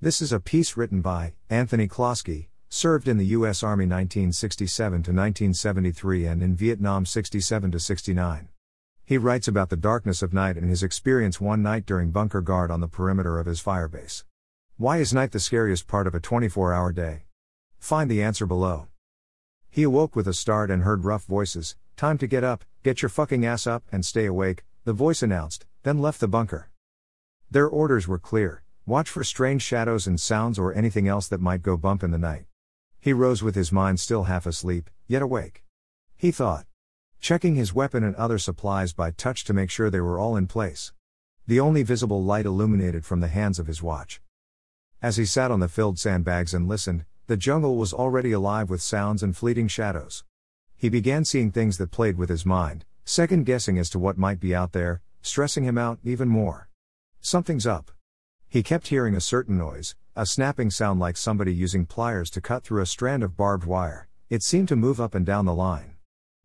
This is a piece written by Anthony Klosky, served in the U.S. Army 1967 to 1973 and in Vietnam 67 to 69. He writes about the darkness of night and his experience one night during bunker guard on the perimeter of his firebase. Why is night the scariest part of a 24 hour day? Find the answer below. He awoke with a start and heard rough voices. Time to get up, get your fucking ass up, and stay awake, the voice announced, then left the bunker. Their orders were clear watch for strange shadows and sounds or anything else that might go bump in the night. He rose with his mind still half asleep, yet awake. He thought checking his weapon and other supplies by touch to make sure they were all in place. The only visible light illuminated from the hands of his watch. As he sat on the filled sandbags and listened, the jungle was already alive with sounds and fleeting shadows. He began seeing things that played with his mind, second guessing as to what might be out there, stressing him out even more. Something's up. He kept hearing a certain noise, a snapping sound like somebody using pliers to cut through a strand of barbed wire. It seemed to move up and down the line.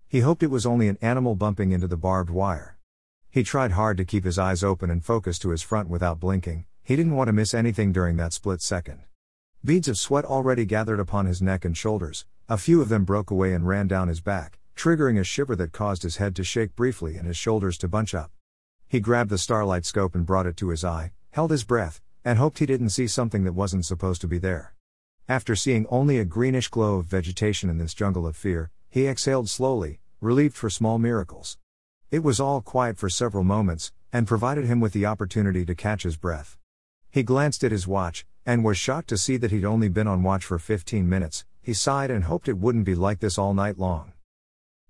He hoped it was only an animal bumping into the barbed wire. He tried hard to keep his eyes open and focus to his front without blinking, he didn't want to miss anything during that split second. Beads of sweat already gathered upon his neck and shoulders, a few of them broke away and ran down his back, triggering a shiver that caused his head to shake briefly and his shoulders to bunch up. He grabbed the starlight scope and brought it to his eye, held his breath, and hoped he didn't see something that wasn't supposed to be there. After seeing only a greenish glow of vegetation in this jungle of fear, he exhaled slowly, relieved for small miracles. It was all quiet for several moments, and provided him with the opportunity to catch his breath. He glanced at his watch, and was shocked to see that he'd only been on watch for 15 minutes. He sighed and hoped it wouldn't be like this all night long.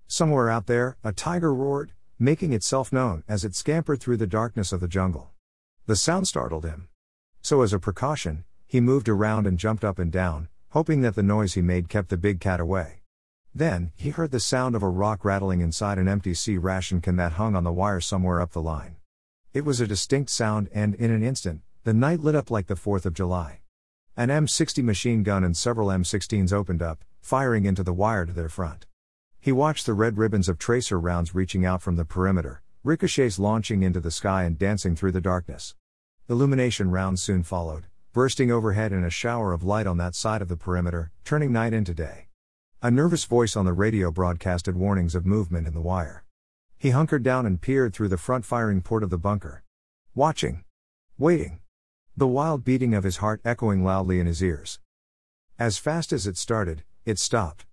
Somewhere out there, a tiger roared, making itself known as it scampered through the darkness of the jungle. The sound startled him. So, as a precaution, he moved around and jumped up and down, hoping that the noise he made kept the big cat away. Then, he heard the sound of a rock rattling inside an empty C-ration can that hung on the wire somewhere up the line. It was a distinct sound, and in an instant, the night lit up like the 4th of July. An M60 machine gun and several M16s opened up, firing into the wire to their front. He watched the red ribbons of tracer rounds reaching out from the perimeter, ricochets launching into the sky and dancing through the darkness. Illumination rounds soon followed, bursting overhead in a shower of light on that side of the perimeter, turning night into day. A nervous voice on the radio broadcasted warnings of movement in the wire. He hunkered down and peered through the front firing port of the bunker. Watching. Waiting. The wild beating of his heart echoing loudly in his ears. As fast as it started, it stopped.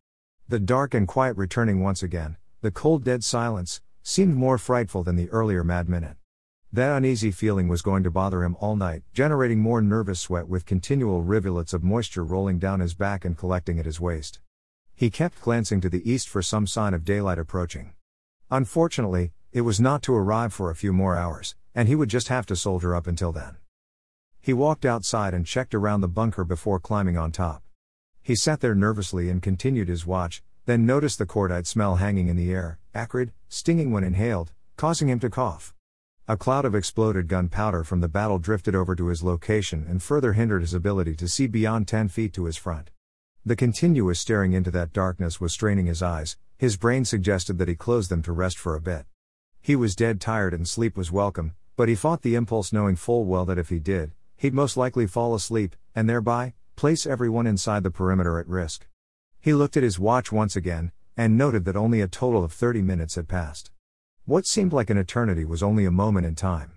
The dark and quiet returning once again, the cold dead silence, seemed more frightful than the earlier mad minute. That uneasy feeling was going to bother him all night, generating more nervous sweat with continual rivulets of moisture rolling down his back and collecting at his waist. He kept glancing to the east for some sign of daylight approaching. Unfortunately, it was not to arrive for a few more hours, and he would just have to soldier up until then. He walked outside and checked around the bunker before climbing on top. He sat there nervously and continued his watch, then noticed the cordite smell hanging in the air, acrid, stinging when inhaled, causing him to cough. A cloud of exploded gunpowder from the battle drifted over to his location and further hindered his ability to see beyond 10 feet to his front. The continuous staring into that darkness was straining his eyes, his brain suggested that he close them to rest for a bit. He was dead tired and sleep was welcome, but he fought the impulse knowing full well that if he did, he'd most likely fall asleep, and thereby, place everyone inside the perimeter at risk. He looked at his watch once again, and noted that only a total of 30 minutes had passed. What seemed like an eternity was only a moment in time.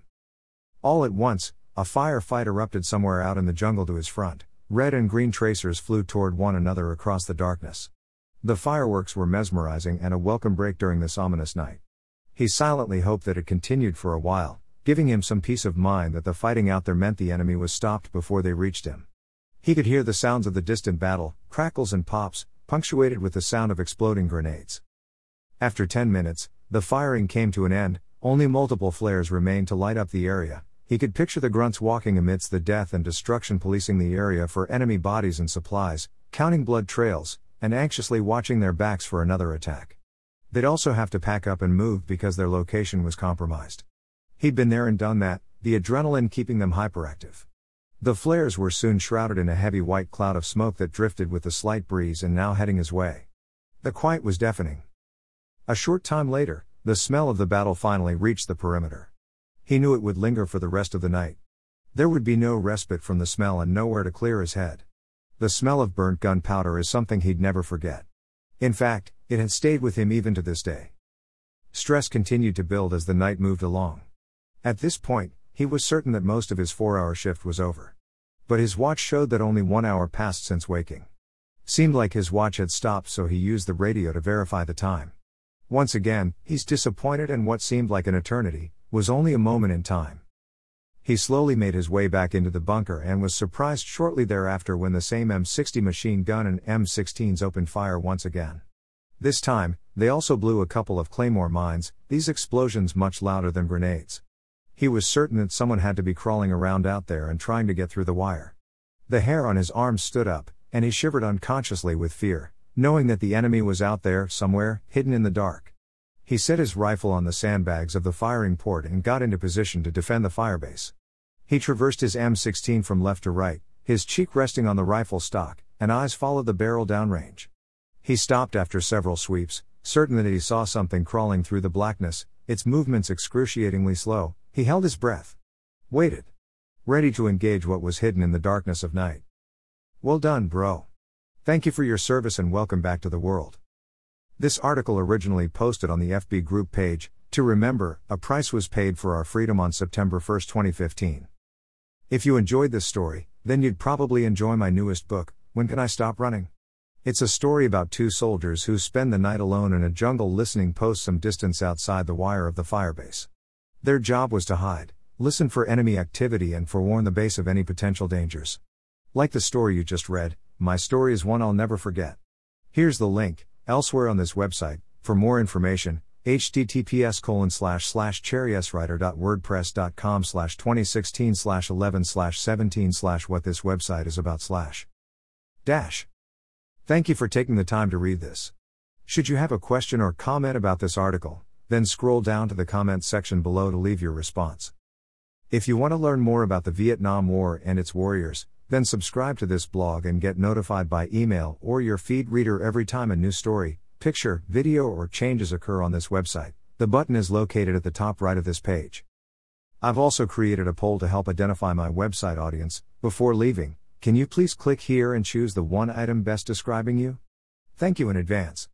All at once, a firefight erupted somewhere out in the jungle to his front. Red and green tracers flew toward one another across the darkness. The fireworks were mesmerizing and a welcome break during this ominous night. He silently hoped that it continued for a while, giving him some peace of mind that the fighting out there meant the enemy was stopped before they reached him. He could hear the sounds of the distant battle, crackles and pops, punctuated with the sound of exploding grenades. After 10 minutes, the firing came to an end, only multiple flares remained to light up the area, he could picture the grunts walking amidst the death and destruction, policing the area for enemy bodies and supplies, counting blood trails, and anxiously watching their backs for another attack. They'd also have to pack up and move because their location was compromised. He'd been there and done that, the adrenaline keeping them hyperactive. The flares were soon shrouded in a heavy white cloud of smoke that drifted with the slight breeze and now heading his way. The quiet was deafening. A short time later, the smell of the battle finally reached the perimeter. He knew it would linger for the rest of the night. There would be no respite from the smell and nowhere to clear his head. The smell of burnt gunpowder is something he'd never forget. In fact, it had stayed with him even to this day. Stress continued to build as the night moved along. At this point, he was certain that most of his four hour shift was over. But his watch showed that only one hour passed since waking. Seemed like his watch had stopped, so he used the radio to verify the time. Once again, he's disappointed, and what seemed like an eternity was only a moment in time. He slowly made his way back into the bunker and was surprised shortly thereafter when the same M60 machine gun and M16s opened fire once again. This time, they also blew a couple of claymore mines, these explosions much louder than grenades. He was certain that someone had to be crawling around out there and trying to get through the wire. The hair on his arms stood up, and he shivered unconsciously with fear, knowing that the enemy was out there, somewhere, hidden in the dark. He set his rifle on the sandbags of the firing port and got into position to defend the firebase. He traversed his M16 from left to right, his cheek resting on the rifle stock, and eyes followed the barrel downrange. He stopped after several sweeps, certain that he saw something crawling through the blackness, its movements excruciatingly slow. He held his breath. Waited. Ready to engage what was hidden in the darkness of night. Well done, bro. Thank you for your service and welcome back to the world. This article originally posted on the FB group page, to remember, a price was paid for our freedom on September 1, 2015. If you enjoyed this story, then you'd probably enjoy my newest book, When Can I Stop Running? It's a story about two soldiers who spend the night alone in a jungle listening post some distance outside the wire of the firebase. Their job was to hide, listen for enemy activity, and forewarn the base of any potential dangers. Like the story you just read, my story is one I'll never forget. Here's the link, Elsewhere on this website, for more information, https colon slash slash cherrieswriter.wordpress.com slash 2016 slash 11 slash 17 slash what this website is about slash dash. Thank you for taking the time to read this. Should you have a question or comment about this article, then scroll down to the comments section below to leave your response. If you want to learn more about the Vietnam War and its warriors, then subscribe to this blog and get notified by email or your feed reader every time a new story, picture, video, or changes occur on this website. The button is located at the top right of this page. I've also created a poll to help identify my website audience. Before leaving, can you please click here and choose the one item best describing you? Thank you in advance.